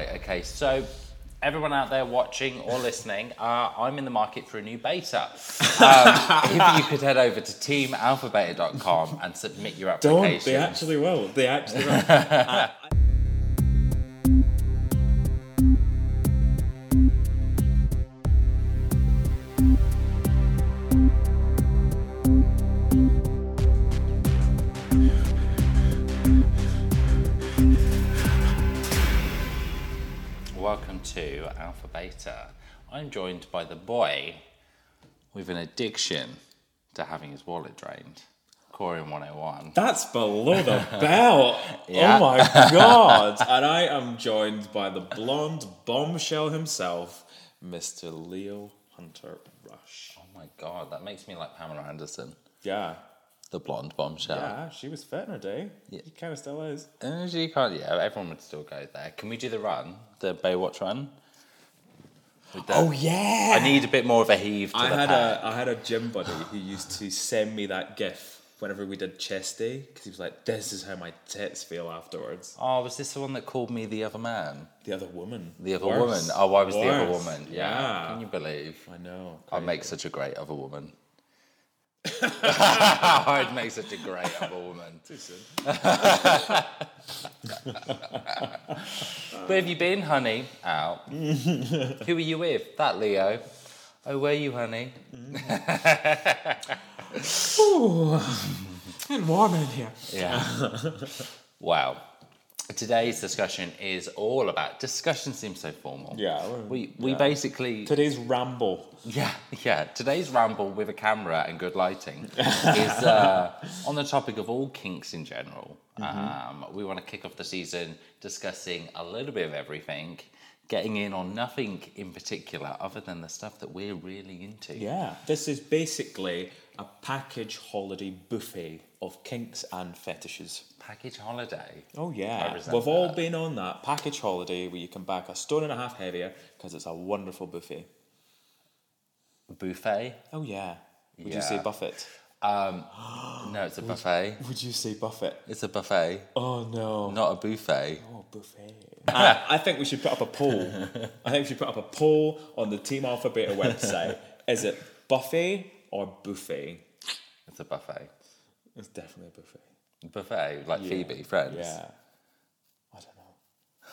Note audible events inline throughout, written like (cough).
Right, okay, so everyone out there watching or listening, uh, I'm in the market for a new beta. (laughs) Um, if you could head over to teamalphabeta.com and submit your application. Don't. They actually will. They actually (laughs) will. Beta. I'm joined by the boy with an addiction to having his wallet drained, Corium 101. That's below the belt. (laughs) Yeah. Oh my god. And I am joined by the blonde bombshell himself, Mr. Leo Hunter Rush. Oh my god, that makes me like Pamela Anderson, Yeah. the blonde bombshell. Yeah, she was fit in her day. Yeah. She kind of still is. Uh, she can't, yeah, everyone would still go there. Can we do the run, the Baywatch run? With the- Oh yeah. I need a bit more of a heave to I the had pack. a I had a gym buddy who used to send me that gif whenever we did chest day because he was like, "This is how my tits feel afterwards." Oh, was this the one that called me the other man? The other woman. The other Worse. woman. Oh, I was the other woman. Yeah. Can you believe? I know. I'd make such a great other woman. I'd make such a great (laughs) other woman. Too soon. Where have you been, honey? Out. (laughs) Who are you with? That Leo. Oh, where are you, honey? Mm-hmm. (laughs) And warm in here. Yeah. wow. Today's discussion is all about discussion seems so formal. Yeah, We we yeah. basically Today's ramble. Yeah, yeah. Today's ramble with a camera and good lighting (laughs) is uh, on the topic of all kinks in general. Um, we want to kick off the season discussing a little bit of everything, getting in on nothing in particular other than the stuff that we're really into. Yeah. This is basically a package holiday buffet of kinks and fetishes. Package holiday. Oh yeah, we've all that. been on that package holiday where you come back a stone and a half heavier because it's a wonderful buffet. Buffet? Oh yeah. Would you say buffet? Um, (gasps) no, it's a buffet. Would you say buffet? It's a buffet, Oh no. not a buffet. Oh buffet. (laughs) I, I think we should put up a poll. I think we should put up a poll on the Team Alpha Beta website. (laughs) Is it buffet or buffet? It's a buffet. It's definitely a buffet. Buffet, like Phoebe, friends. Yeah. I don't know.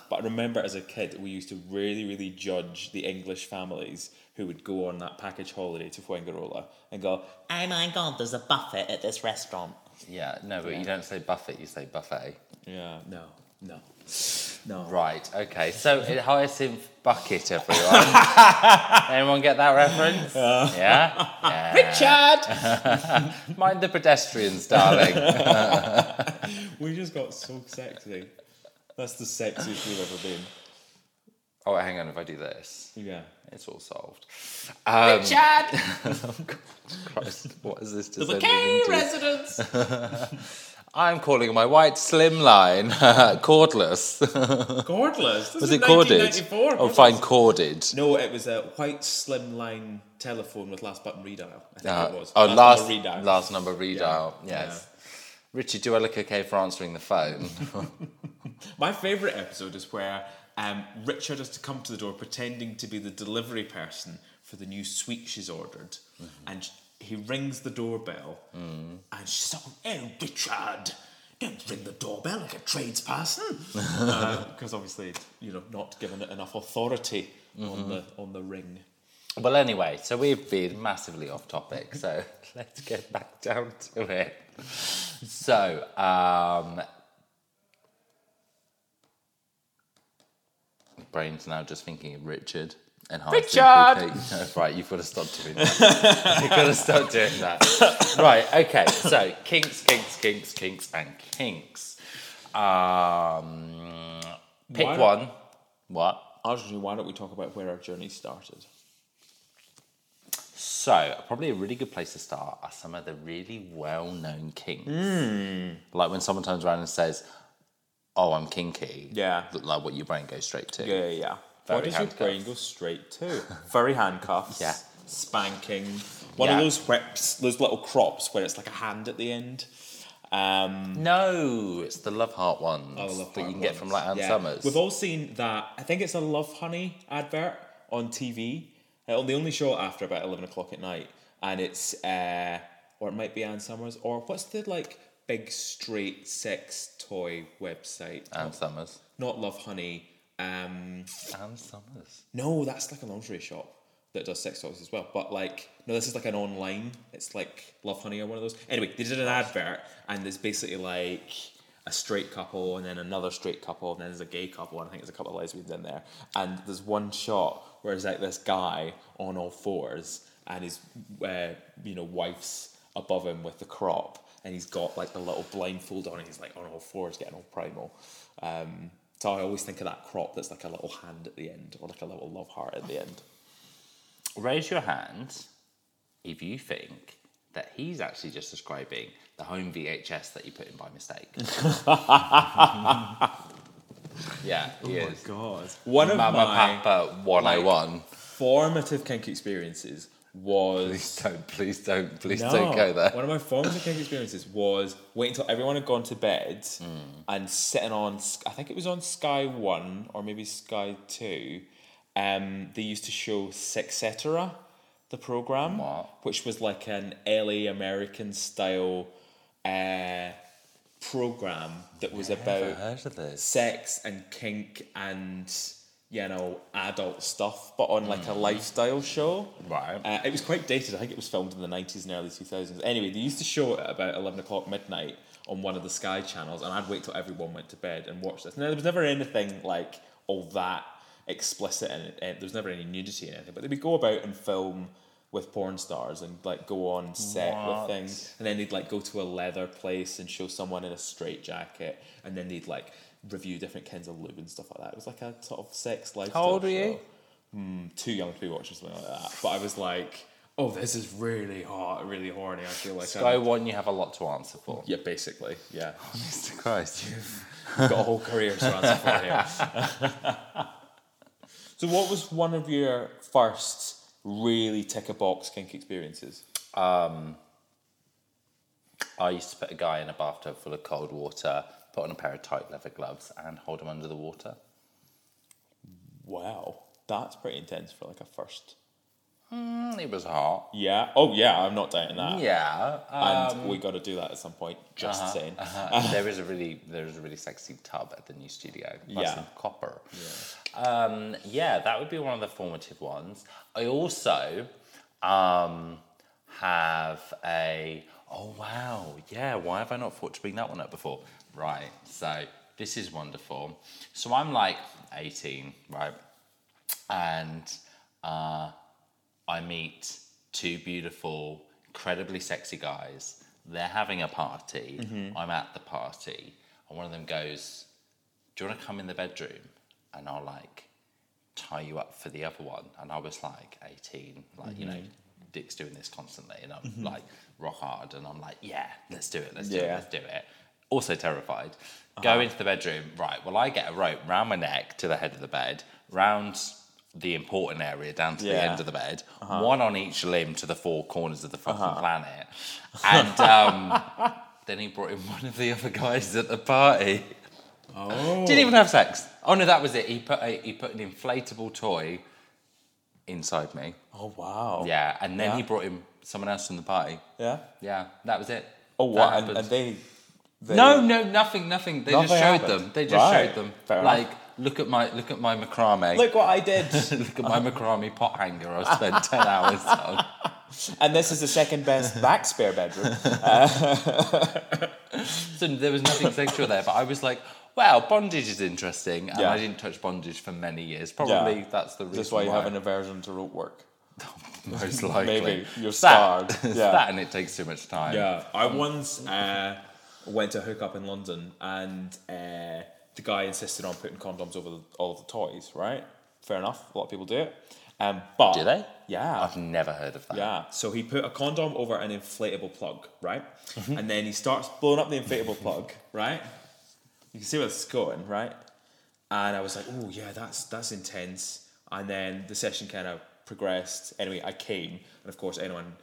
But I remember as a kid, we used to really, really judge the English families who would go on that package holiday to Fuengirola and go, Oh my god, there's a buffet at this restaurant. Yeah, no, but you don't say buffet, you say buffet. yeah, no, no, no. Right, okay. So, (laughs) hyacinth bucket, everyone. (laughs) Anyone get that reference? yeah? yeah? (laughs) Chad! Mind the pedestrians, darling. we just got so sexy. That's the sexiest we've ever been. oh, hang on, if I do this, Yeah. it's all solved. Um, Chad! Christ, what is this The Bouquet residence! I'm calling my white slimline (laughs) cordless. Cordless. This Was it corded? 1994, Oh, fine, corded. No, it was a white slimline telephone with last button redial. I think Uh, it was. oh, last number redial. last number redial. Yeah, Yes. Richard, do I look okay for answering the phone? (laughs) (laughs) My favourite episode is where um, Richard has to come to the door pretending to be the delivery person for the new suite she's ordered. And sh- he rings the doorbell and she's like, Oh, Richard, don't ring the doorbell like a tradesperson. (laughs) Because obviously, you know, not given it enough authority on, the, on the ring. well, anyway, so we've been massively off topic, so (laughs) let's get back down to it. So, um, brain's now just thinking of Richard and Richard. No, (laughs) right, you've got to stop doing that. you've got to stop doing that. Right, okay. So kinks, kinks, kinks, kinks, and kinks. Um, pick Why- one. What? Actually, why don't we talk about where our journey started? So, probably a really good place to start are some of the really well known kinks. Hmm. Like when someone turns around and says, Oh, I'm kinky. Yeah. Like what your brain goes straight to. Yeah, yeah, yeah. Furry what does handcuff. your brain go straight to? (laughs) Furry handcuffs. Yeah. Spanking. One Yeah. of those whips, those little crops where it's like a hand at the end. Um, No, it's the Love Heart ones Oh, Love that you Heart can get from ones. like Ann Yeah. Summers. We've all seen that. I think it's a Lovehoney advert on TV. Uh, they only show it after about eleven o'clock at night, and it's uh, or it might be Ann Summers or what's the like big straight sex toy website? Ann Summers. Not Lovehoney. Um, Summers. no, that's like a lingerie shop that does sex toys as well. But like, no, this is like an online. It's like Lovehoney or one of those. Anyway, they did an advert, and there's basically like a straight couple, and then another straight couple, and then there's a gay couple, and I think there's a couple of lesbians in there. And there's one shot where it's like this guy on all fours, and his uh, you know wife's above him with the crop, and he's got like the little blindfold on, and he's like on all fours, getting all primal. Um, so I always think of that crop that's like a little hand at the end, or like a little love heart at the end. Raise your hand if you think that he's actually just describing the home VHS that you put in by mistake. (laughs) yeah, he oh is. God. One of Mama my Papa 101. formative kink experiences was please don't, please don't, please No. don't go there. One of my formative kink experiences was waiting until everyone had gone to bed Hmm. and sitting on, I think it was on Sky One or maybe Sky Two. Um, they used to show Sexcetera, the program, What? which was like an LA American style uh, program that was Never about heard of this. sex and kink and you know adult stuff, but on like a lifestyle show. Right. Uh, it was quite dated. I think it was filmed in the nineties and early two thousands. Anyway, they used to show it at about eleven o'clock midnight on one of the Sky channels, and I'd wait till everyone went to bed and watch this. Now there was never anything like all that explicit in it. and There was never any nudity in anything, but they would go about and film with porn stars and like go on set What? with things and then they'd like go to a leather place and show someone in a straight jacket and then they'd like review different kinds of lube and stuff like that. It was like a sort of sex lifestyle. How old were you? Mm, too young to be watching something like that. But I was like, oh, this is really hot, really horny. I feel like Sky I'm, One, you have a lot to answer for. yeah, basically, yeah. (laughs) Mr. Christ. You've got a whole career to answer for here. (laughs) (laughs) so, what was one of your first really tick a box kink experiences? I used to put a guy in a bathtub full of cold water, put on a pair of tight leather gloves, and hold him under the water. Wow, that's pretty intense for like a first. Mm, it was hot. Yeah. Oh, yeah. I'm not doubting that. Yeah. And um, we got to do that at some point. Just uh-huh, saying. uh-huh. (laughs) there is a really there is a really sexy tub at the new studio. Plus Yeah. some copper. Yeah. Um, yeah, that would be one of the formative ones. I also um, have a oh wow yeah why have I not thought to bring that one up before? Right. So this is wonderful. So I'm like 18, right, and. Uh, I meet two beautiful, incredibly sexy guys. They're having a party. Mm-hmm. I'm at the party, and one of them goes, "Do you want to come in the bedroom?" And I'll like tie you up for the other one. And I was like 18, like you know, mm-hmm. Dick's doing this constantly, and I'm mm-hmm. like rock hard, and I'm like, "Yeah, let's do it, let's do it, let's do it." Also terrified. Go uh-huh. into the bedroom. Right. Well, I get a rope round my neck to the head of the bed, round the important area down to the end of the bed, uh-huh. one on each limb to the four corners of the fucking uh-huh. planet. And um, (laughs) then he brought in one of the other guys at the party. Oh. Didn't even have sex. Oh no, that was it. He put a, he put an inflatable toy inside me. Oh, wow. Yeah, and then Yeah. he brought in someone else from the party. Yeah. Yeah, that was it. Oh, what? And, and they, they. No, no, nothing, nothing. They just showed happened. them. They just Right. showed them. Fair enough. like, look at my look at my macrame. Look what I did. (laughs) Look at my macrame pot hanger I spent (laughs) 10 hours on. and this is the second best (laughs) back spare bedroom. So there was nothing sexual there, but I was like, wow, bondage is interesting. And Yeah. I didn't touch bondage for many years. Probably Yeah. that's the reason That's why you why. have an aversion to rope work. Most likely. Maybe you're That- scarred. Yeah. that and it takes too much time. Yeah, I once uh, went to a hookup in London, and uh, the guy insisted on putting condoms over the, all of the toys. Right, fair enough. A lot of people do it. Um, but Do they? Yeah. I've never heard of that. Yeah, so he put a condom over an inflatable plug, right? Mm-hmm. And then he starts blowing up the inflatable plug, right? You can see where this is going, right? And I was like, oh yeah, that's that's intense. And then the session kind of progressed. Anyway, I came, and of course, anyone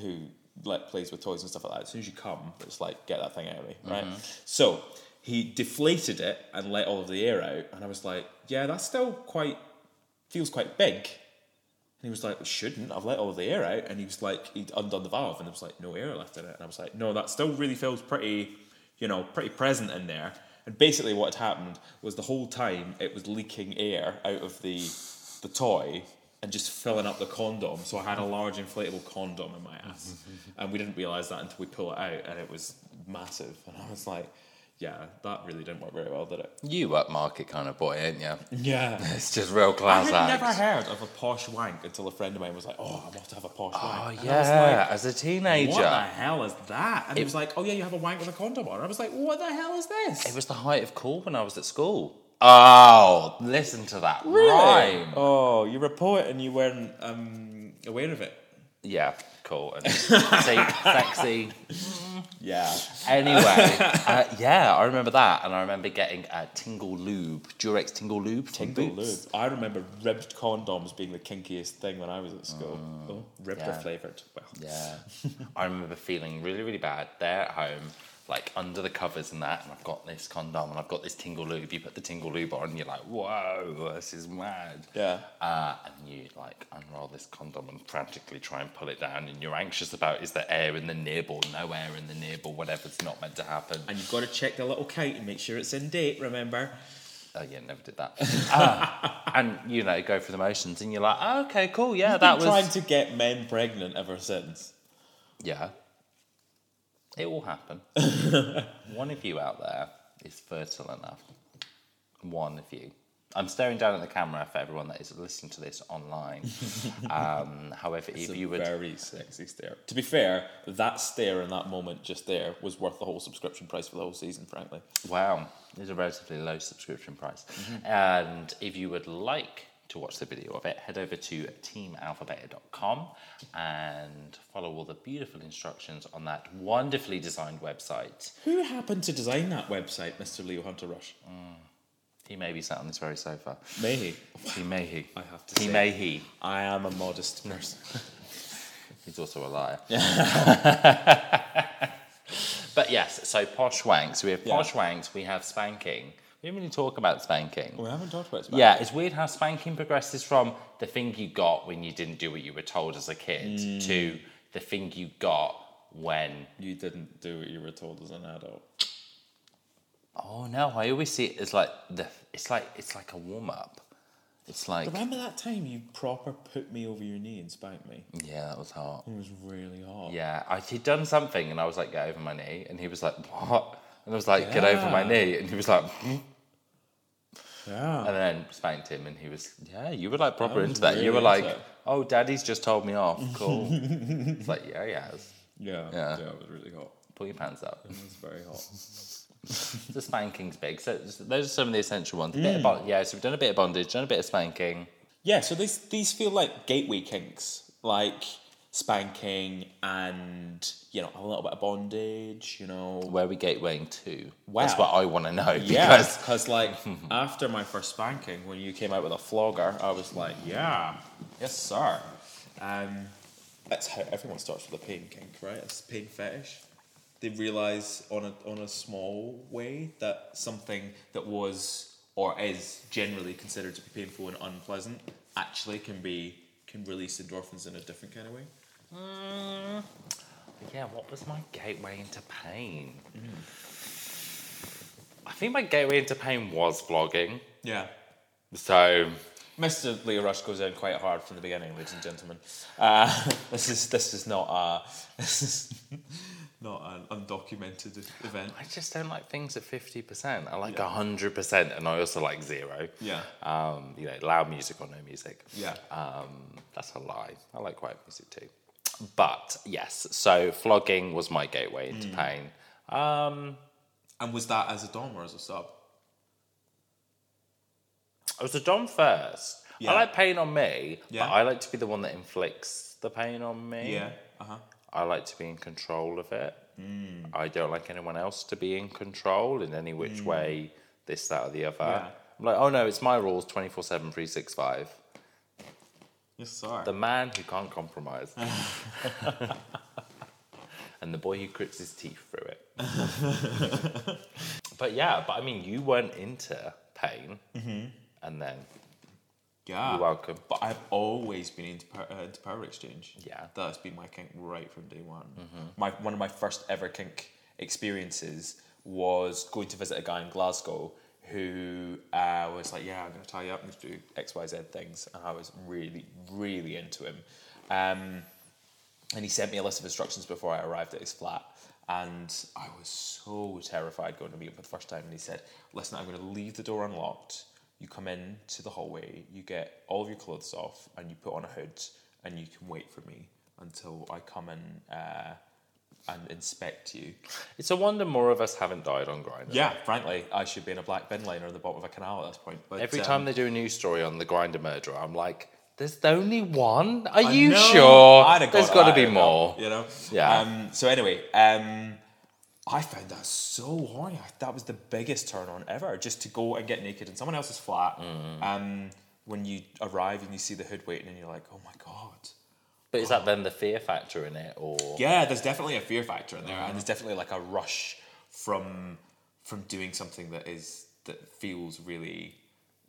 who like plays with toys and stuff like that. As soon as you come, it's like get that thing out of me, right? Mm-hmm. So he deflated it and let all of the air out, and I was like, yeah, that's still quite feels quite big. And he was like, it shouldn't. I've let all of the air out. And he was like, he'd undone the valve, and there was like no air left in it. And I was like, no, that still really feels pretty, you know, pretty present in there. And basically, what had happened was the whole time it was leaking air out of the the toy and just filling up the condom. So I had a large inflatable condom in my ass, (laughs) and we didn't realize that until we pull it out, and it was massive. And I was like, yeah, that really didn't work very well, did it? You upmarket kind of boy, ain't you? Yeah. (laughs) It's just real I class had act. never heard of a posh wank until a friend of mine was like, "Oh, off to have a posh Oh wank." And I was yeah, like, as a teenager. what the hell is that? And he was like, "Oh yeah, you have a wank with a condom on." And I was like, "What the hell is this?" It was the height of cool when I was at school. Oh, listen to that rhyme. Oh, you're a poet and you weren't um, aware of it. Yeah, cool. And (laughs) see, sexy. Yeah. Anyway, (laughs) uh, yeah, I remember that, and I remember getting a Tingle Lube, Durex Tingle Lube Tingle lube. I remember ribbed condoms being the kinkiest thing when I was at school. oh, ribbed or flavoured. Well, Yeah, I remember feeling really, really bad there at home, like under the covers and that, and I've got this condom and I've got this Tingle Lube. You put the Tingle Lube on, and you're like, whoa, this is mad. Yeah. Uh, and you like unroll this condom and frantically try and pull it down, and you're anxious about is there air in the nib or no air in the nib or whatever's not meant to happen. And you've got to check the little kite and make sure it's in date, remember? Oh yeah, never did that. Ah, (laughs) and you know, go through the motions, and you're like, oh, okay, cool, yeah, I've that been was trying to get men pregnant ever since. yeah. It will happen. (laughs) One of you out there is fertile enough. One of you. I'm staring down at the camera for everyone that is listening to this online. (laughs) um, however, It's if you would, very sexy stare. To be fair, that stare in that moment just there was worth the whole subscription price for the whole season, frankly. wow, it's a relatively low subscription price. Mm-hmm. And if you would like to watch the video of it, head over to teamalphabeta.com and follow all the beautiful instructions on that wonderfully designed website. Who happened to design that website, Mr. Leo Hunter Rush? He may be sat on this very sofa. May he? He may he. I have to say. He say. may he. I am a modest person. (laughs) He's also a liar. (laughs) but yes, so posh wanks. We have Yeah. posh wanks. We have spanking. We didn't really talk about spanking. we haven't talked about it. Yeah, it's weird how spanking progresses from the thing you got when you didn't do what you were told as a kid Mm. to the thing you got when. You didn't do what you were told as an adult. Oh no, I always see it as like the. It's like it's like a warm up. It's like Remember that time you proper put me over your knee and spanked me? yeah, that was hot. It was really hot. Yeah, I, he'd done something, and I was like, "Get over my knee," and he was like, "What?" And I was like, "Get over my knee," and he was like, "Hmm?" Yeah. and then spanked him, and he was, "Yeah, you were like proper into that. you were like, oh, daddy's just told me off. Cool." (laughs) it's like, yeah, he has. Yeah. Yeah. Yeah, it was really hot. Pull your pants up. It was very hot. (laughs) the spanking's big. So those are some of the essential ones. A bit Mm. bon- yeah, so we've done a bit of bondage, done a bit of spanking. Yeah, so these these feel like gateway kinks, like spanking and you know a little bit of bondage. You know, Where are we gatewaying to? Wow. That's what I want to know. yeah, Because because like (laughs) after my first spanking, when you came out with a flogger, I was like, yeah, yes sir. Um, that's how everyone starts with a pain kink, right? It's pain fetish. They realize on a on a small way that something that was or is generally considered to be painful and unpleasant actually can be can release endorphins in a different kind of way. Yeah, what was my gateway into pain? I think my gateway into pain was flogging. Yeah. So Mr. Leo Rush goes in quite hard from the beginning, ladies and gentlemen. Uh, (laughs) this is this is not a (laughs) this is not an undocumented event. I just don't like things at fifty percent. I like hundred percent, and I also like zero. Yeah. Um, you know, loud music or no music. Yeah. Um, that's a lie. I like quiet music too. But yes, so flogging was my gateway into pain. Um, And was that as a dom or as a sub? I was a dom first. Yeah. I like pain on me, Yeah. but I like to be the one that inflicts the pain on me. Yeah. Uh huh. I like to be in control of it. Mm. I don't like anyone else to be in control in any which way, this, that, or the other. Yeah. I'm like, oh no, it's my rules 24 7, 365. Yes, sir. The man who can't compromise. (laughs) and the boy who grits his teeth through it. (laughs) but yeah, but I mean, you weren't into pain, and then Yeah. You're welcome. But I've always been into, power, uh, into power exchange. Yeah. That's been my kink right from day one. My One of my first ever kink experiences was going to visit a guy in Glasgow who uh, was like, yeah, I'm going to tie you up, to do X, Y, Z things. And I was really, really into him. Um, and he sent me a list of instructions before I arrived at his flat. And I was so terrified going to meet him for the first time. And he said, Listen, I'm going to leave the door unlocked. You come in to the hallway, you get all of your clothes off, and you put on a hood, and you can wait for me until I come in uh, and inspect you. it's a wonder more of us haven't died on Grindr. Yeah, frankly, I should be in a black bin liner at the bottom of a canal at this point. But Every um, time they do a news story on the Grindr murderer, I'm like, "There's only one. Are I you know, sure? Have There's got got to be more." You know? Yeah. Um, so anyway, um, I found that so horny. That was the biggest turn on ever. Just to go and get naked in someone else's flat. Mm. Um, when you arrive and you see the hood waiting, and you're like, oh my god. But is that then the fear factor in it, or Yeah, there's definitely a fear factor in there, and there's definitely like a rush from from doing something that is that feels really,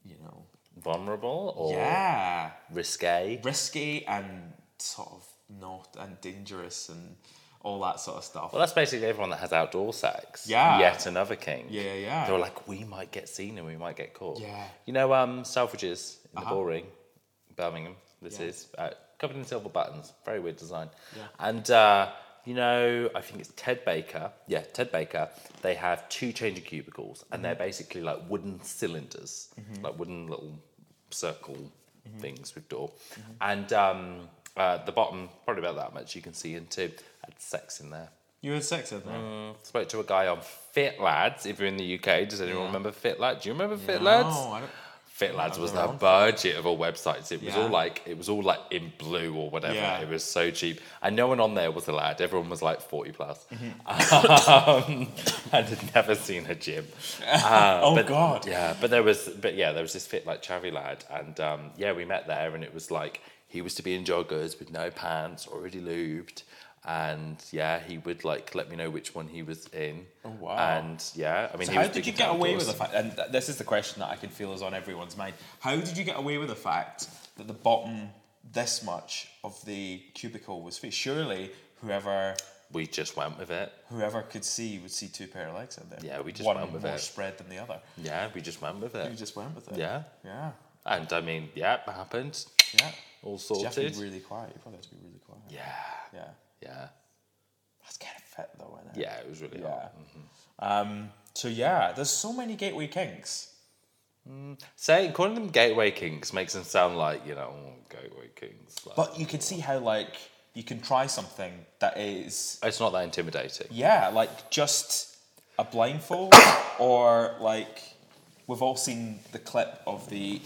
you know, vulnerable, or yeah, risque? risky and sort of not and dangerous and all that sort of stuff. Well, that's basically everyone that has outdoor sex. Yeah. Yet another king. Yeah, yeah, yeah. They were like, we might get seen and we might get caught. Yeah. You know, um, Selfridges in the Uh-huh. Bullring, Birmingham. This Yeah. is uh, covered in silver buttons. Very weird design. Yeah. And uh, you know, I think it's Ted Baker. Yeah, Ted Baker. They have two changing cubicles, and Mm-hmm. they're basically like wooden cylinders, like wooden little circle Mm-hmm. things with door. And um, uh, the bottom, probably about that much, you can see into had sex in there. You had sex in there. Mm, spoke to a guy on Fit Lads. If you're in the UK, does anyone Yeah. remember Fit Lads? Do you remember Fit No, Lads? I don't- Fit Lads was the budget of all websites. It was Yeah. all like it was all like in blue or whatever. Yeah. It was so cheap, and no one on there was a lad. Everyone was like forty plus, Mm-hmm. um, (laughs) and had never seen a gym. (laughs) oh But- God. Yeah, but there was, but yeah, there was this fit like chavvy lad, and um, yeah, we met there, and it was like he was to be in joggers with no pants, already lubed, and yeah, he would like let me know which one he was in. Oh, wow. And yeah, I mean, So how did you get away with the fact? And th- this is the question that I can feel is on everyone's mind. How did you get away with the fact that the bottom this much of the cubicle was free? Surely whoever We just went with it. whoever could see would see two pair of legs in there. Yeah, we just one went with more it. spread than the other. Yeah, we just went with it. just went with it. Yeah, Yeah. and I mean, yeah, it happened. Yeah. All Did you have to sorted. be really quiet? You probably have to be really quiet. Yeah, Yeah. Yeah, That's kind of fit though, isn't it? yeah. It was really Yeah. hot. Um, so yeah, there's so many gateway kinks. Saying calling them gateway kinks makes them sound like you know oh, gateway kinks. Like, But you can see how like you can try something that is it's not that intimidating. yeah, like just a blindfold or like we've all seen the clip of the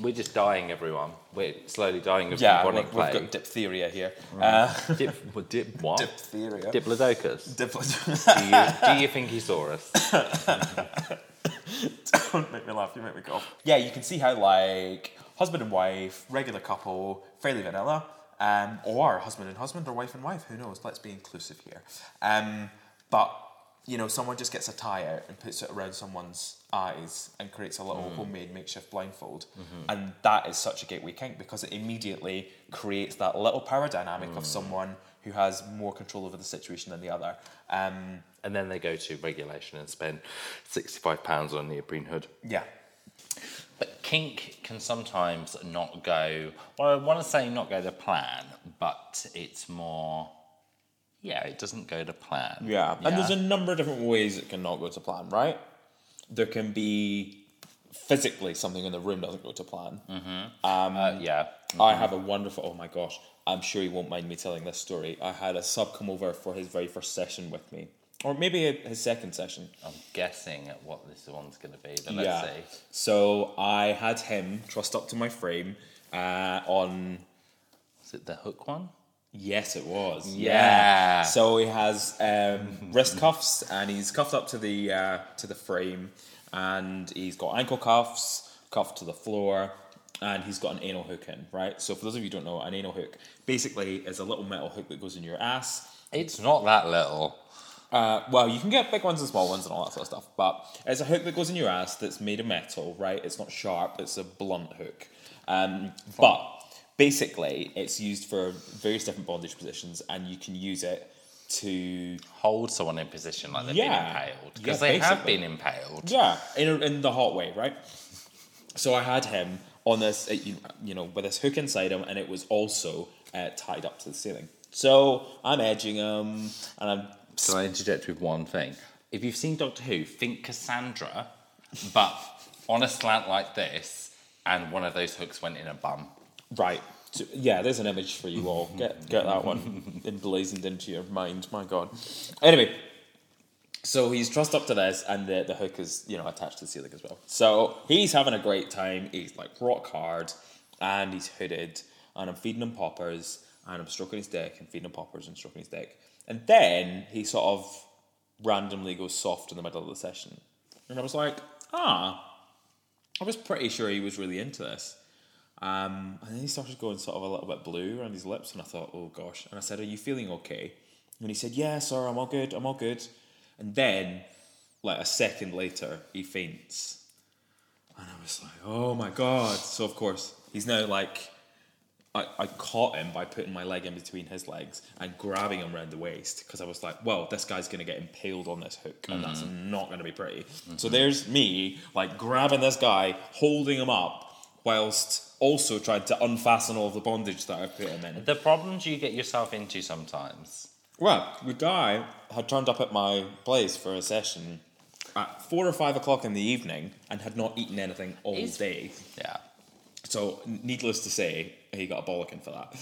We're just dying, everyone. We're slowly dying of yeah, we've, we've plague. got diphtheria here. Uh, (laughs) Dip, what, dip what? diphtheria. Diplodocus. Dipl- do, you, do you think he saw us? (laughs) Don't make me laugh. You make me cough. Yeah, you can see how like husband and wife, regular couple, fairly vanilla, um, or husband and husband, or wife and wife. Who knows? Let's be inclusive here. Um, but you know, someone just gets a tie out and puts it around someone's eyes and creates a little mm. homemade makeshift blindfold, mm-hmm. and that is such a gateway kink because it immediately creates that little power dynamic of mm. someone who has more control over the situation than the other. Um, And then they go to regulation and spend sixty-five pounds on a neoprene hood. yeah. But kink can sometimes not go. Well, I want to say not go to plan, but it's more. Yeah, it doesn't go to plan. Yeah. and there's a number of different ways it can not go to plan, right? There can be physically something in the room doesn't go to plan. Uh, yeah. I have a wonderful. Oh my gosh, I'm sure you won't mind me telling this story. I had a sub come over for his very first session with me, or maybe his second session. I'm guessing at what this one's going to be. But let's yeah. see. So I had him trussed up to my frame uh, on. Is it the hook one? Yes, it was. Yeah. So he has um, wrist cuffs and he's cuffed up to the uh, to the frame, and he's got ankle cuffs cuffed to the floor, and he's got an anal hook in. Right. So for those of you who don't know, an anal hook basically is a little metal hook that goes in your ass. It's not that little. Uh, well, you can get big ones and small ones and all that sort of stuff, but it's a hook that goes in your ass that's made of metal, right? It's not sharp, it's a blunt hook. Um, but basically, it's used for various different bondage positions, and you can use it to, Hold someone in position like they've Yeah. been impaled. Yeah, Because they have been impaled. yeah, in, in the hot way, right? So I had him on this, uh, you, you know, with this hook inside him, and it was also uh, tied up to the ceiling. So I'm edging him, and I'm So I interject with one thing. If you've seen Doctor Who, think Cassandra, but on a slant like this, and one of those hooks went in a bum. Right. So, yeah, there's an image for you (laughs) all. Get get that one (laughs) emblazoned into your mind. My God. Anyway, so he's trussed up to this, and the, the hook is you know attached to the ceiling as well. So he's having a great time. He's like rock hard, and he's hooded, and I'm feeding him poppers, and I'm stroking his dick, and feeding him poppers and stroking his dick, and then he sort of randomly goes soft in the middle of the session, and I was like, ah, I was pretty sure he was really into this. Um, and then he started going sort of a little bit blue around his lips, and I thought, oh gosh. And I said, Are you feeling okay? And he said, Yeah, sir, I'm all good, I'm all good. And then, like a second later, he faints. And I was like, Oh my god. So, of course, he's now like, I, I caught him by putting my leg in between his legs and grabbing him around the waist because I was like, well, this guy's going to get impaled on this hook and that's not going to be pretty. So there's me, like, grabbing this guy, holding him up, whilst also trying to unfasten all of the bondage that I've put him in. The problems you get yourself into sometimes. Well, the guy had turned up at my place for a session at four or five o'clock in the evening and had not eaten anything all He's- day. Yeah. So, needless to say, he got a bollocking for that.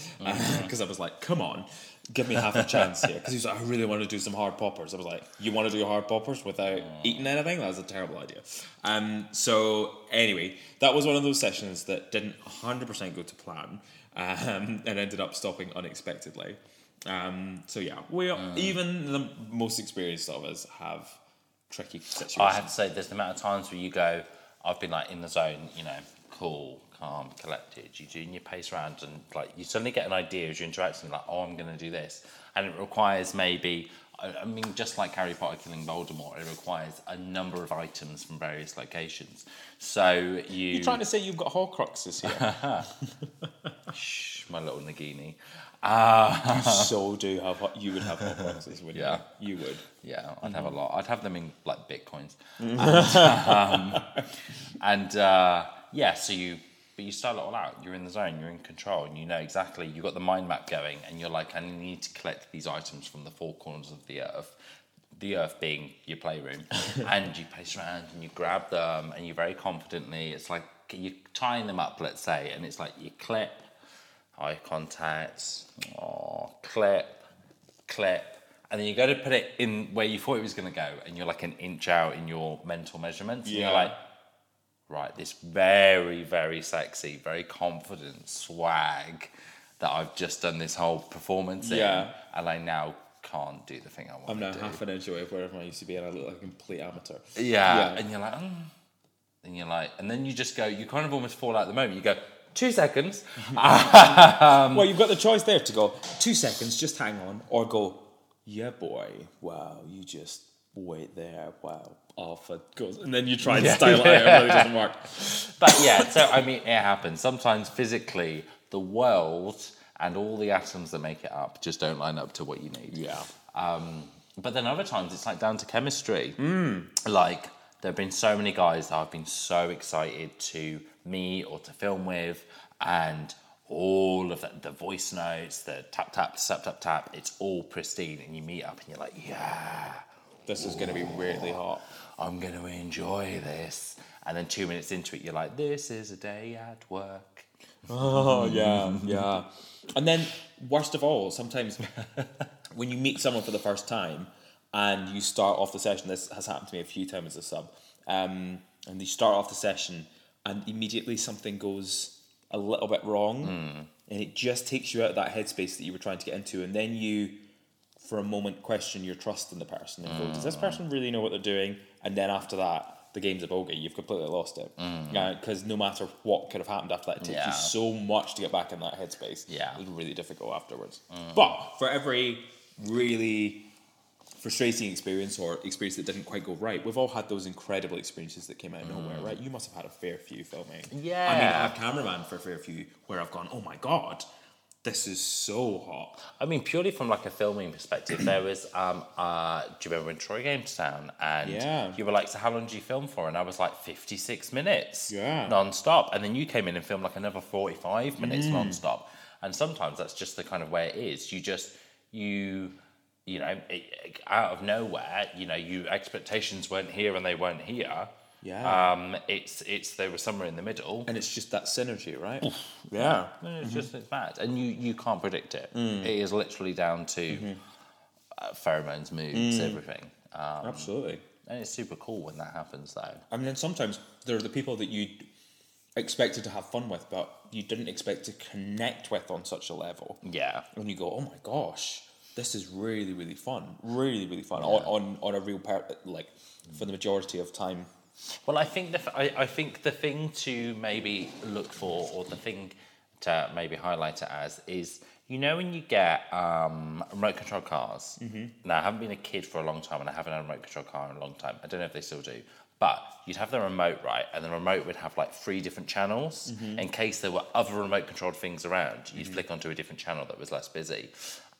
Because (laughs) I was like, come on, give me half a chance here. Because he was like, I really want to do some hard poppers. I was like, you want to do hard poppers without eating anything? That's a terrible idea. Um, so, anyway, that was one of those sessions that didn't 100% go to plan um, (laughs) and ended up stopping unexpectedly. Um, so, yeah, we even the most experienced of us have tricky situations. I have to say, there's the amount of times where you go, I've been like in the zone, you know, cool, calm, collected. You're doing your pace round, and like you suddenly get an idea as you're interacting, like, oh, I'm going to do this, and it requires maybe. I mean, just like Harry Potter killing Voldemort, it requires a number of items from various locations. So you, You're trying to say you've got Horcruxes here? (laughs) Shh, my little Nagini. Uh, so do have you would have Horcruxes, wouldn't Yeah. you? You would. Yeah, I'd have a lot. I'd have them in like bitcoins. And, (laughs) um, and uh, yeah, so you, but you start it all out. You're in the zone. You're in control, and you know exactly. You have got the mind map going, and you're like, I need to collect these items from the four corners of the earth. The earth being your playroom, (laughs) and you pace around and you grab them, and you very confidently. It's like you're tying them up, let's say, and it's like you clip, eye contact, oh, clip, clip, and then you go to put it in where you thought it was going to go, and you're like an inch out in your mental measurements. And you're like, right, this very, very sexy, very confident swag that I've just done this whole performance in, and I now can't do the thing I want I'm to now do. half an inch away from wherever I used to be, and I look like a complete amateur. Yeah, Yeah. and you're like, mm. and you're like, and then you just go, you kind of almost fall out at the moment. You go, two seconds. (laughs) well, you've got the choice there to go two seconds, just hang on, or go, yeah, boy, wow, you just wait there, wow, off it goes, and then you try and style it out, it doesn't work. (laughs) But yeah, so I mean, it happens. Sometimes physically, the world and all the atoms that make it up just don't line up to what you need. Yeah. Um, but then other times it's like down to chemistry. Like there have been so many guys that I've been so excited to meet or to film with, and all of the, the voice notes, the tap tap tap tap tap, it's all pristine, and you meet up and you're like, yeah, This is going to be really hot. I'm going to enjoy this. And then two minutes into it, you're like, this is a day at work. Oh yeah, yeah. And then worst of all, sometimes (laughs) when you meet someone for the first time and you start off the session, this has happened to me a few times as a sub. Um, and you start off the session and immediately something goes a little bit wrong, and it just takes you out of that headspace that you were trying to get into, and then you. For a moment, question your trust in the person and go, "Does this mm. person really know what they're doing?" And then after that, the game's a bogey. You've completely lost it. Mm. Because no matter what could have happened after that, it takes Yeah. you so much to get back in that headspace. Yeah. It's really difficult afterwards. Mm. But for every really frustrating experience or experience that didn't quite go right. We've all had those incredible experiences that came out of nowhere, right? You must have had a fair few filming. Yeah. I mean. I'm a cameraman for a fair few where I've gone, oh my god, this is so hot. I mean, purely from like a filming perspective, there was. Um, uh, do you remember when Troy came to town and Yeah. you were like, "So how long do you film for?" And I was like, "56 minutes, Yeah. non-stop." And then you came in and filmed like another 45 Mm. minutes non-stop. And sometimes that's just the kind of way it is. You just you you know it- out of nowhere, you know, your expectations weren't here and they weren't here. Yeah. Um, it's it's they were somewhere in the middle. And it's just that synergy, right? yeah. No, it's just it's bad, and you you can't predict it. It is literally down to uh, pheromones, moods, everything. Um, Absolutely. and it's super cool when that happens, though. I mean, then sometimes there are the people that you expected to have fun with, but you didn't expect to connect with on such a level. Yeah, When you go, oh my gosh, this is really, really fun. Really, really fun. On, on, on a real part, like, for the majority of time. Well, I think the I, I think the thing to maybe look for, or the thing to maybe highlight it as, is you know when you get um, remote control cars. Mm-hmm. Now, I haven't been a kid for a long time, and I haven't had a remote control car in a long time. I don't know if they still do, but you'd have the remote right, and the remote would have like three different channels in case there were other remote controlled things around. You'd flick onto a different channel that was less busy,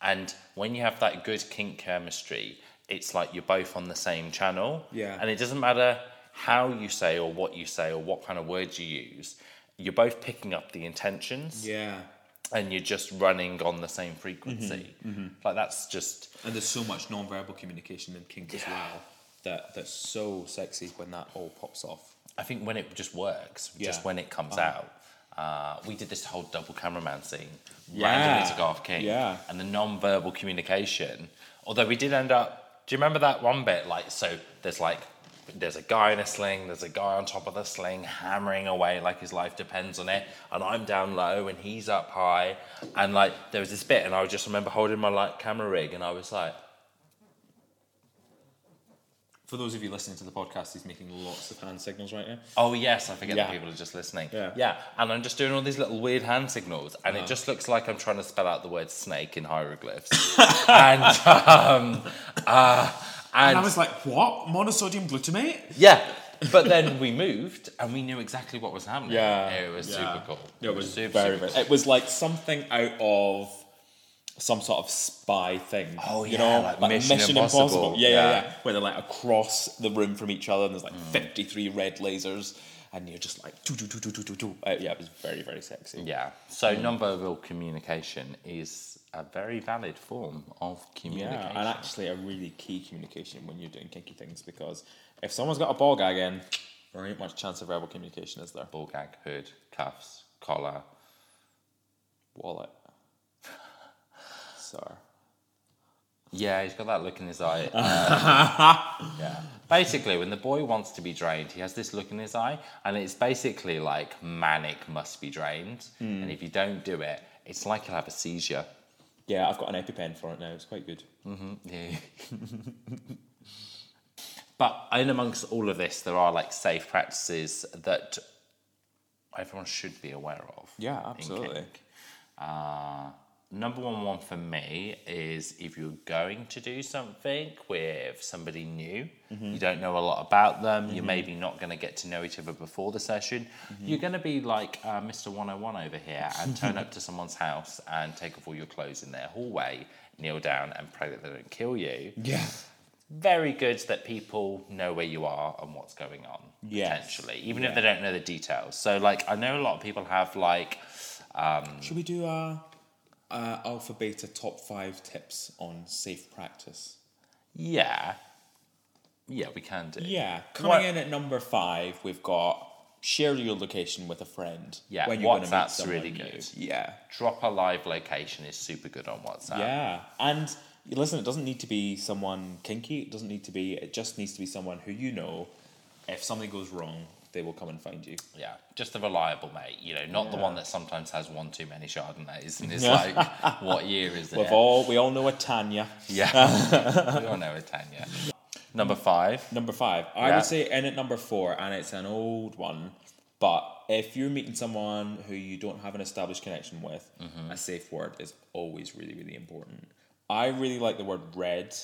and when you have that good kink chemistry. It's like you're both on the same channel. Yeah. And it doesn't matter how you say or what you say or what kind of words you use, you're both picking up the intentions Yeah. and you're just running on the same frequency. Mm-hmm. Mm-hmm. Like that's just And there's so much non-verbal communication in kink as well that that's so sexy when that all pops off. I think when it just works, Yeah. just when it comes uh-huh. out. Uh, we did this whole double cameraman scene Yeah. randomly to go off King, Yeah. and the non-verbal communication. Although we did end up. Do you remember that one bit? Like, so there's like, there's a guy in a sling, there's a guy on top of the sling hammering away like his life depends on it, and I'm down low and he's up high, and like there was this bit, and I just remember holding my like camera rig, and I was like, For those of you listening to the podcast, he's making lots of hand signals right now. Oh yes, I forget Yeah. that people are just listening. Yeah. yeah, and I'm just doing all these little weird hand signals, and Uh-huh. it just looks like I'm trying to spell out the word snake in hieroglyphs. (laughs) and um, uh, and, And I was like, what? Monosodium glutamate? yeah, but then we moved, and we knew exactly what was happening. Yeah. It was yeah. super cool. It was super, very, super very. It was like something out of some sort of spy thing. Oh, you yeah, know, like Mission Impossible. Yeah, yeah, Yeah. yeah. Where they're like across the room from each other, and there's like 53 red lasers, and you're just like, doo, doo, doo, doo, doo, doo, doo. Uh, yeah, it was very, very sexy. Yeah. So nonverbal communication is a very valid form of communication. Yeah, and actually a really key communication when you're doing kinky things because if someone's got a ball gag in, there ain't much chance of verbal communication, is there? Ball gag, hood, cuffs, collar. Wallet. Sir. Yeah, he's got that look in his eye. Uh, (laughs) yeah. Basically, when the boy wants to be drained, he has this look in his eye, and it's basically like manic must be drained. And if you don't do it, it's like he'll have a seizure. Yeah, I've got an EpiPen for it now. It's quite good. Mm-hmm. Yeah. (laughs) but in amongst all of this, there are like safe practices that everyone should be aware of. Yeah, absolutely. Uh, number one one for me is if you're going to do something with somebody new, Mm-hmm. you don't know a lot about them, you're maybe not going to get to know each other before the session, Mm-hmm. you're going to be like uh, Mr. 101 over here and (laughs) turn up to someone's house and take off all your clothes in their hallway, kneel down and pray that they don't kill you. Yeah. Very good that people know where you are and what's going on, Yes. potentially, even if they don't know the details. So, like, I know a lot of people have like. Should we do a, a alpha beta top five tips on safe practice? Yeah. Yeah, we can do. Yeah. Coming What- in at number five, we've got share your location with a friend. Yeah, when you're meet WhatsApp's someone really new. good. Yeah. Drop a live location is super good on WhatsApp. Yeah, and listen, it doesn't need to be someone kinky. It doesn't need to be. It just needs to be someone who you know. If something goes wrong, they will come and find you. Yeah, just a reliable mate, you know, not the one that sometimes has one too many Chardonnays and is Yeah. like, what year is it? We've all we all know a Tanya. yeah, (laughs) we all know a Tanya. Number five. Number five, I Yeah. would say in at number four, and it's an old one. But if you're meeting someone who you don't have an established connection with, Mm-hmm. a safe word is always really, really important. I really like the word red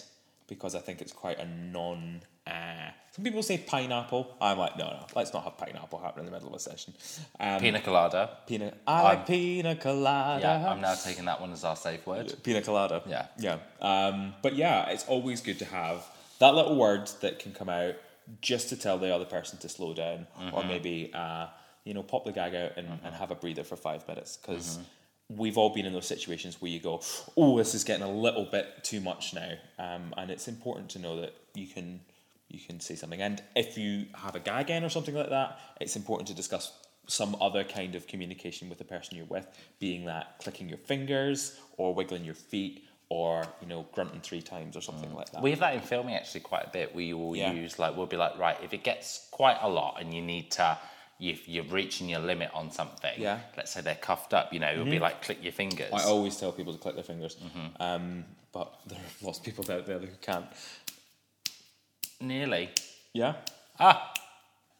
because I think it's quite a non. Uh, some people say pineapple. I'm like, no, no, let's not have pineapple happen in the middle of a session. Um, Pina colada. pina. I like pina colada. Yeah, I'm now taking that one as our safe word. Pina colada. Yeah. Yeah. Um, but yeah, it's always good to have that little word that can come out just to tell the other person to slow down or maybe, uh, you know, pop the gag out and, and have a breather for five minutes because we've all been in those situations where you go, oh, this is getting a little bit too much now. Um, and it's important to know that you can you can say something. And if you have a gag in or something like that, it's important to discuss some other kind of communication with the person you're with, being that clicking your fingers or wiggling your feet or you know grunting three times or something like that. We have that in filming actually quite a bit. We will Yeah. use like we'll be like right if it gets quite a lot and you need to. If you're reaching your limit on something, Yeah. Mm-hmm. let's say they're cuffed up, you know, it'll be like click your fingers. I always tell people to click their fingers, um, but (laughs) there are lots of people out there who can't. Nearly. Yeah. Ah.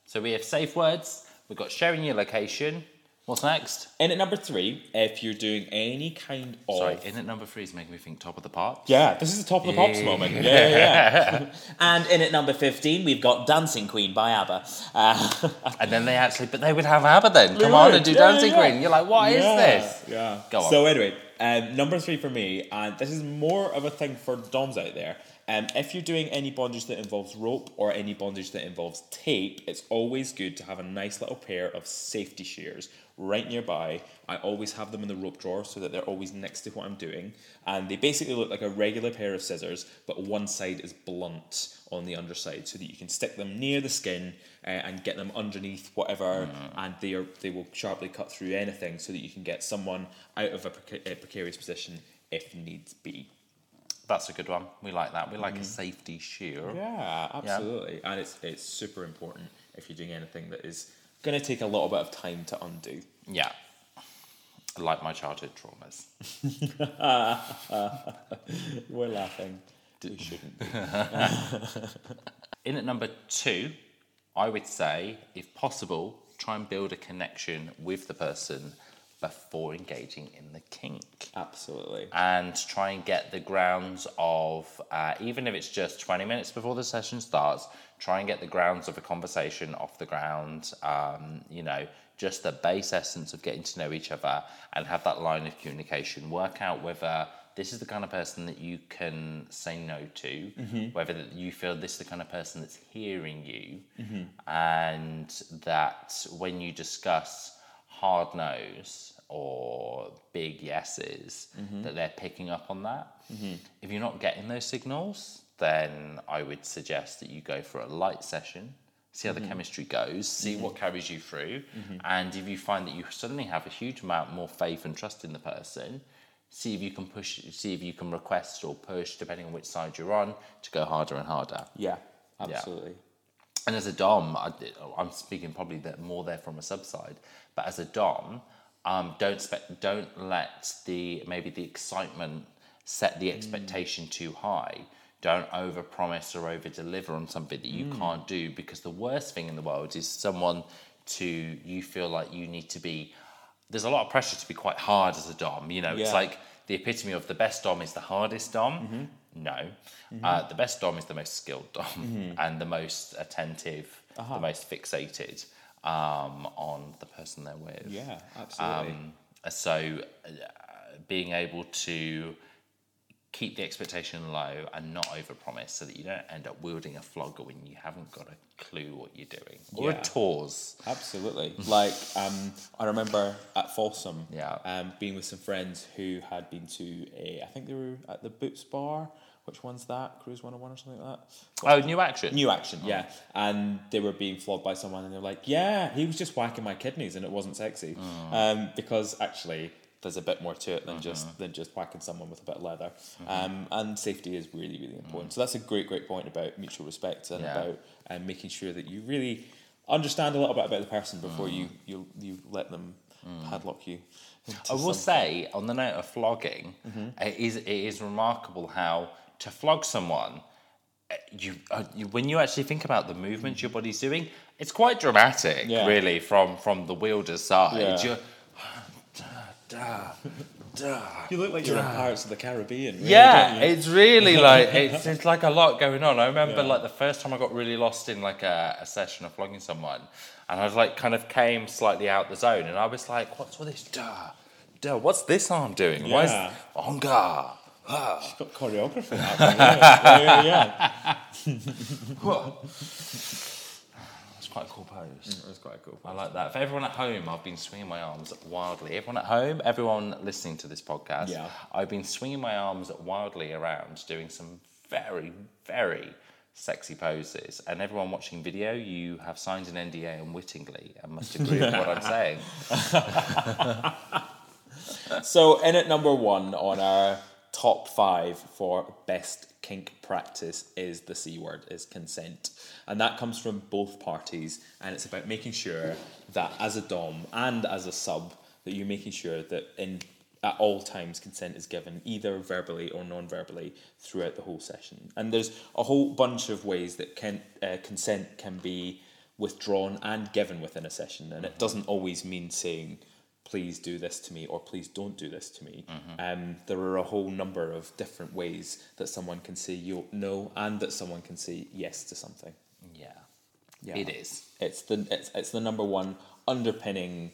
So we have safe words. We've got sharing your location. What's next? In at number three, if you're doing any kind of Sorry, in at number three is making me think top of the pops. yeah, this is the top of the pops moment. Yeah, yeah, yeah. (laughs) And in at number 15, we've got Dancing Queen by ABBA. Uh, (laughs) And then they actually, but they would have ABBA then. Come on and do Yeah, Dancing yeah, yeah. Queen. You're like, what is yeah, this? Yeah. Go on. So anyway, um, number three for me, and this is more of a thing for DOMs out there. Um, if you're doing any bondage that involves rope or any bondage that involves tape, it's always good to have a nice little pair of safety shears right nearby. I always have them in the rope drawer so that they're always next to what I'm doing. And they basically look like a regular pair of scissors, but one side is blunt on the underside so that you can stick them near the skin uh, and get them underneath whatever, and they are they will sharply cut through anything so that you can get someone out of a, preca- a precarious position if needs be. That's a good one. We like that. We like a safety shear. Mm. Yeah, absolutely. And it's it's super important if you're doing anything that is going to take a little bit of time to undo. Yeah. Like my childhood traumas. (laughs) We're laughing. We shouldn't. be. (laughs) In at number two, I would say, if possible, try and build a connection with the person before engaging in the kink. Absolutely. and try and get the grounds of, uh, even if it's just 20 minutes before the session starts, try and get the grounds of a conversation off the ground. Um, you know, just the base essence of getting to know each other and have that line of communication. Work out whether this is the kind of person that you can say no to, whether that you feel this is the kind of person that's hearing you, and that when you discuss hard no's or big yeses mm-hmm. that they're picking up on that. Mm-hmm. If you're not getting those signals, then I would suggest that you go for a light session, see how the mm-hmm. chemistry goes, see what carries you through, and if you find that you suddenly have a huge amount more faith and trust in the person, see if you can push, see if you can request or push, depending on which side you're on, to go harder and harder. Yeah, absolutely. And as a Dom, I, am speaking probably that more there from a sub side, but as a Dom, um, don't spe- don't let the maybe the excitement set the expectation too high. Don't over promise or over deliver on something that you can't do because the worst thing in the world is someone to you feel like you need to be. There's a lot of pressure to be quite hard as a Dom. You know, it's like the epitome of the best Dom is the hardest Dom. No, uh, the best Dom is the most skilled Dom and the most attentive, the most fixated um, on the person they're with. Yeah, absolutely. Um, so, uh, being able to keep the expectation low and not overpromise so that you don't end up wielding a flogger when you haven't got a clue what you're doing or Yeah. a tours. Absolutely. like um, I remember at Folsom, Yeah. um, being with some friends who had been to a, I think they were at the Boots Bar. Which one's that? Cruise 101 or something like that? Oh, new action. New action, yeah. And they were being flogged by someone, and they're like, "Yeah, he was just whacking my kidneys, and it wasn't sexy." Um, because actually, there's a bit more to it than just than just whacking someone with a bit of leather. Um, and safety is really, really important. So that's a great, great point about mutual respect and Yeah. about um, making sure that you really understand a little bit about the person before you you you let them padlock you. (laughs) I will some- say, on the note of flogging, it is it is remarkable how to flog someone, uh, you, uh, you when you actually think about the movements your body's doing, it's quite dramatic, Yeah. really, from from the wielder's side. Yeah. Da, da, duh. You look like you're in Pirates of the Caribbean. really, Yeah, it's really (laughs) like it's, it's like a lot going on. I remember Yeah. like the first time I got really lost in like a, a session of flogging someone, and I was like kind of came slightly out the zone, and I was like, "What's all this? Duh, duh. What's this arm doing? Why is Yeah. onga?" Ah. She's got choreography. Yeah, yeah, yeah. (laughs) (laughs) Quite a cool pose. That's mm, quite a cool. pose. I like that. For everyone at home, I've been swinging my arms wildly. Everyone at home, everyone listening to this podcast, Yeah. I've been swinging my arms wildly around, doing some very, very sexy poses. And everyone watching video, you have signed an NDA unwittingly and must agree with what I'm (laughs) saying. So, in at number one on our top five for best kink practice is the C word, is consent. And that comes from both parties. And it's about making sure that as a Dom and as a sub, that you're making sure that in at all times consent is given either verbally or non-verbally throughout the whole session and there's a whole bunch of ways that can, uh, consent can be withdrawn and given within a session and it doesn't always mean saying please do this to me or please don't do this to me. Um, there are a whole number of different ways that someone can say yo- no and that someone can say yes to something. Yeah, Yeah. it is. It's the it's, it's the number one underpinning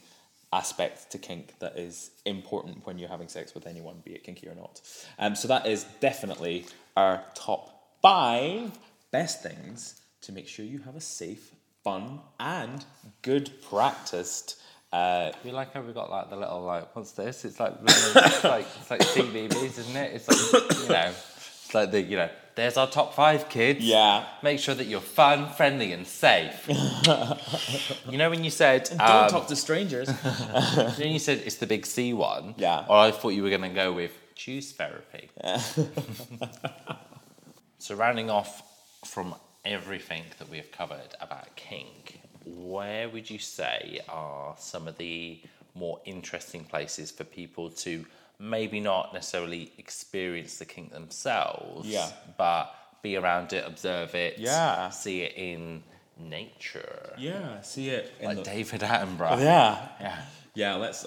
aspect to kink that is important when you're having sex with anyone, be it kinky or not. Um, so that is definitely our top five best things to make sure you have a safe, fun, and good practiced. Uh, You like how we got like the little like what's this? It's like it's like it's like (laughs) CBBC, isn't it? It's like you know, it's like the you know. There's our top five kids. yeah. Make sure that you're fun, friendly, and safe. (laughs) you know when you said Don't um, talk to strangers. (laughs) then you said it's the big C one. Yeah. Or I thought you were going to go with choose therapy. Yeah. so rounding off from everything that we have covered about kink, where would you say are some of the more interesting places for people to maybe not necessarily experience the kink themselves, Yeah. but be around it, observe it, Yeah. see it in nature, yeah, see it. In like the, David Attenborough. yeah. Yeah. Yeah, let's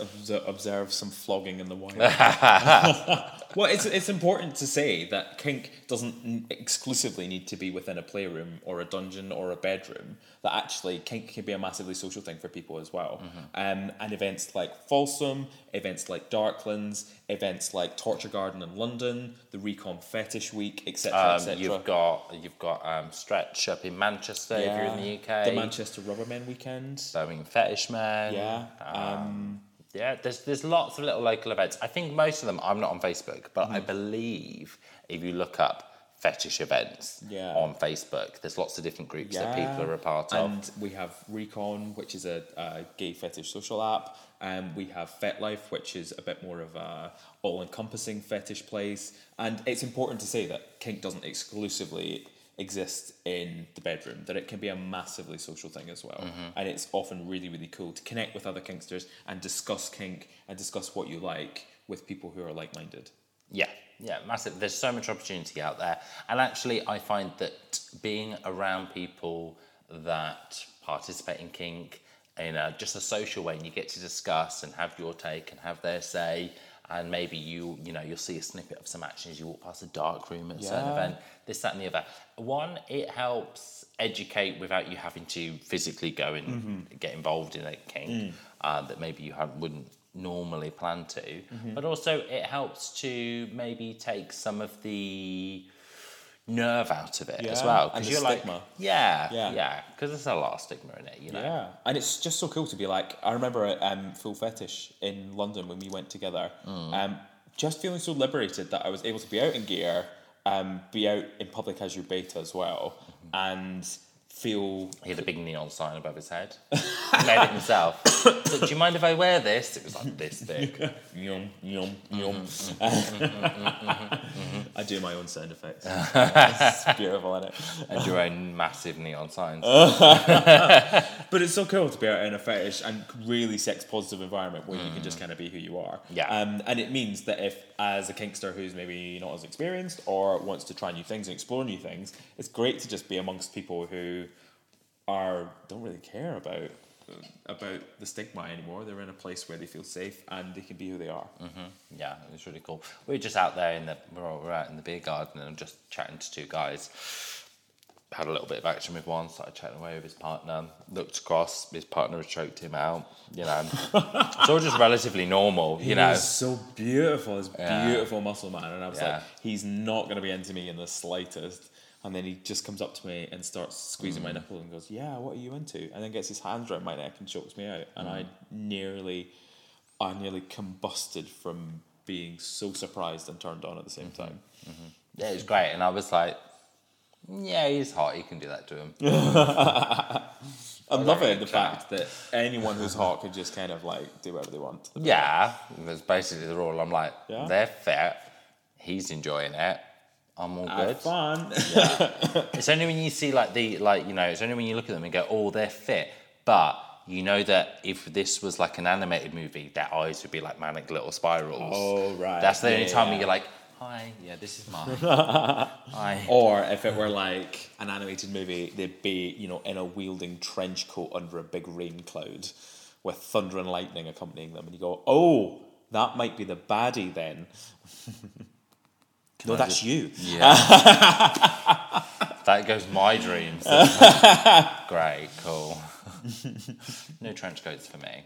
observe some flogging in the wild. (laughs) well, it's it's important to say that kink doesn't n- exclusively need to be within a playroom or a dungeon or a bedroom. That actually kink can be a massively social thing for people as well. Um, and events like Folsom, events like Darklands, events like Torture Garden in London, the Recon Fetish Week, etc., Um, etc. you've got you've got um, Stretch up in Manchester if you're in the UK. the Manchester Rubbermen weekend. So in Fetish Man. Yeah. Um, yeah. There's there's lots of little local events. I think most of them. I'm not on Facebook, but Mm-hmm. I believe if you look up fetish events Yeah. on Facebook, there's lots of different groups that people are a part of. And we have Recon, which is a, a gay fetish social app. Um, we have FetLife, which is a bit more of a all-encompassing fetish place. And it's important to say that kink doesn't exclusively exist in the bedroom; that it can be a massively social thing as well. Mm-hmm. And it's often really, really cool to connect with other kinksters and discuss kink and discuss what you like with people who are like-minded. Yeah, yeah, massive. There's so much opportunity out there. And actually, I find that being around people that participate in kink in a, just a social way, and you get to discuss and have your take and have their say, and maybe you, you know, you'll see a snippet of some action as you walk past a dark room at a certain event, this, that, and the other. One, it helps educate without you having to physically go and Mm-hmm. get involved in a kink Mm. uh, that maybe you have, wouldn't normally plan to. Mm-hmm. But also, it helps to maybe take some of the nerve out of it as well. and like, stigma. yeah, Yeah. yeah, because there's a lot of stigma in it, you know. Yeah, and it's just so cool to be like. I remember at um, Full Fetish in London when we went together. Um, just feeling so liberated that I was able to be out in gear, um, be out in public as your beta as well, and feel. He had a big neon sign above his head. he made it himself. (laughs) so, do you mind if I wear this? It was like this big. (laughs) Yum yum yum. Mm-hmm, mm-hmm, (laughs) mm-hmm, I do my own sound effects. it's beautiful, isn't it? and your own massive neon signs. But it's so cool to be out in a fetish and really sex positive environment where you can just mm. kind of be who you are. Yeah. Um, and it means that if, as a kinkster who's maybe not as experienced or wants to try new things and explore new things, it's great to just be amongst people who are don't really care about about the stigma anymore. They're in a place where they feel safe and they can be who they are. Mm-hmm. Yeah, it was really cool. We were just out there in the we're, all, we're out in the beer garden and just chatting to two guys. Had a little bit of action with one, started chatting away with his partner. Looked across, his partner had choked him out. You know, (laughs) it's all just relatively normal. You know, He's so beautiful, this Yeah. beautiful muscle man, and I was Yeah. like, he's not going to be into me in the slightest. And then he just comes up to me and starts squeezing Mm. my nipple and goes, "Yeah, what are you into?" And then gets his hands around my neck and chokes me out, and I Mm. nearly, I nearly combusted from being so surprised and turned on at the same Mm-hmm. time. yeah, it was great. And I was like, yeah, he's hot. You can do that to him. (laughs) I'm loving the fact that anyone who's hot could just kind of like do whatever they want. Yeah, that's basically the rule. I'm like, Yeah. they're fat. He's enjoying it. I'm all good. Have fun. (laughs) It's only when you see like the like you know, it's only when you look at them and go, oh, they're fit. But you know that if this was like an animated movie, their eyes would be like manic little spirals. Oh, right. That's the only time yeah. you're like, hi, yeah, this is mine. (laughs) hi. Or if it were like an animated movie, they'd be, you know, in a wielding trench coat under a big rain cloud with thunder and lightning accompanying them. And you go, oh, that might be the baddie then. (laughs) no, I that's just- you. Yeah. (laughs) that goes my dreams. Great, cool. (laughs) no trench coats for me.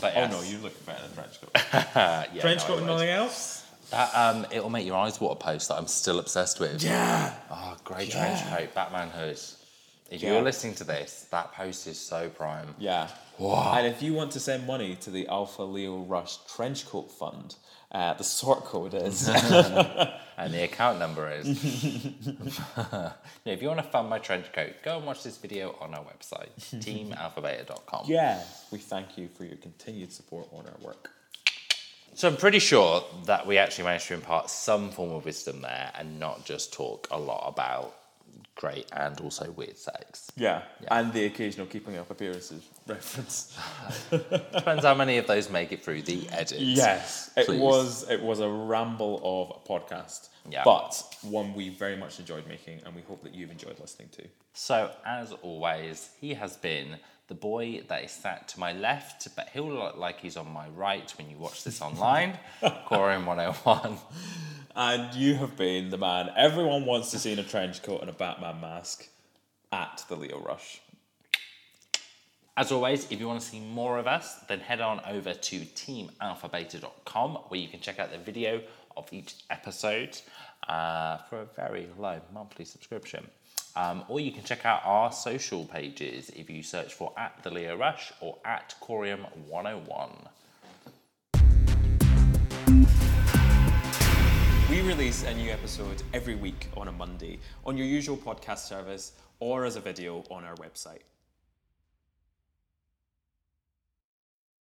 But Oh no, you look better than trench coat. (laughs) Yeah, trench no, coat and nothing else? That, um, it'll make your eyes water post that I'm still obsessed with. Yeah. Oh, great Yeah. trench coat, Batman hood. If Yeah. you're listening to this, that post is so prime. Yeah. Wow. And if you want to send money to the Alpha Leo Rush Trench Coat Fund, uh, the sort code is (laughs) And the account number is. (laughs) Yeah, if you want to fund my trench coat, go and watch this video on our website, (laughs) teamalphabeta.com. Yeah. We thank you for your continued support on our work. So I'm pretty sure that we actually managed to impart some form of wisdom there and not just talk a lot about great and also weird sex. Yeah. Yeah. And the occasional keeping up appearances (laughs) reference. Depends how many of those make it through the edit. Yes. It Please. was it was a ramble of a podcast. Yeah. But one we very much enjoyed making and we hope that you've enjoyed listening to. So, as always, he has been the boy that is sat to my left, but he'll look like he's on my right when you watch this online. (laughs) Corium 101. And you have been the man everyone wants to see in a trench coat and a Batman mask at the Leo Rush. As always, if you want to see more of us, then head on over to teamalphabeta.com where you can check out the video of each episode uh, for a very low monthly subscription. Um, or you can check out our social pages if you search for at the Leo Rush or at Corium 101. We release a new episode every week on a Monday on your usual podcast service or as a video on our website.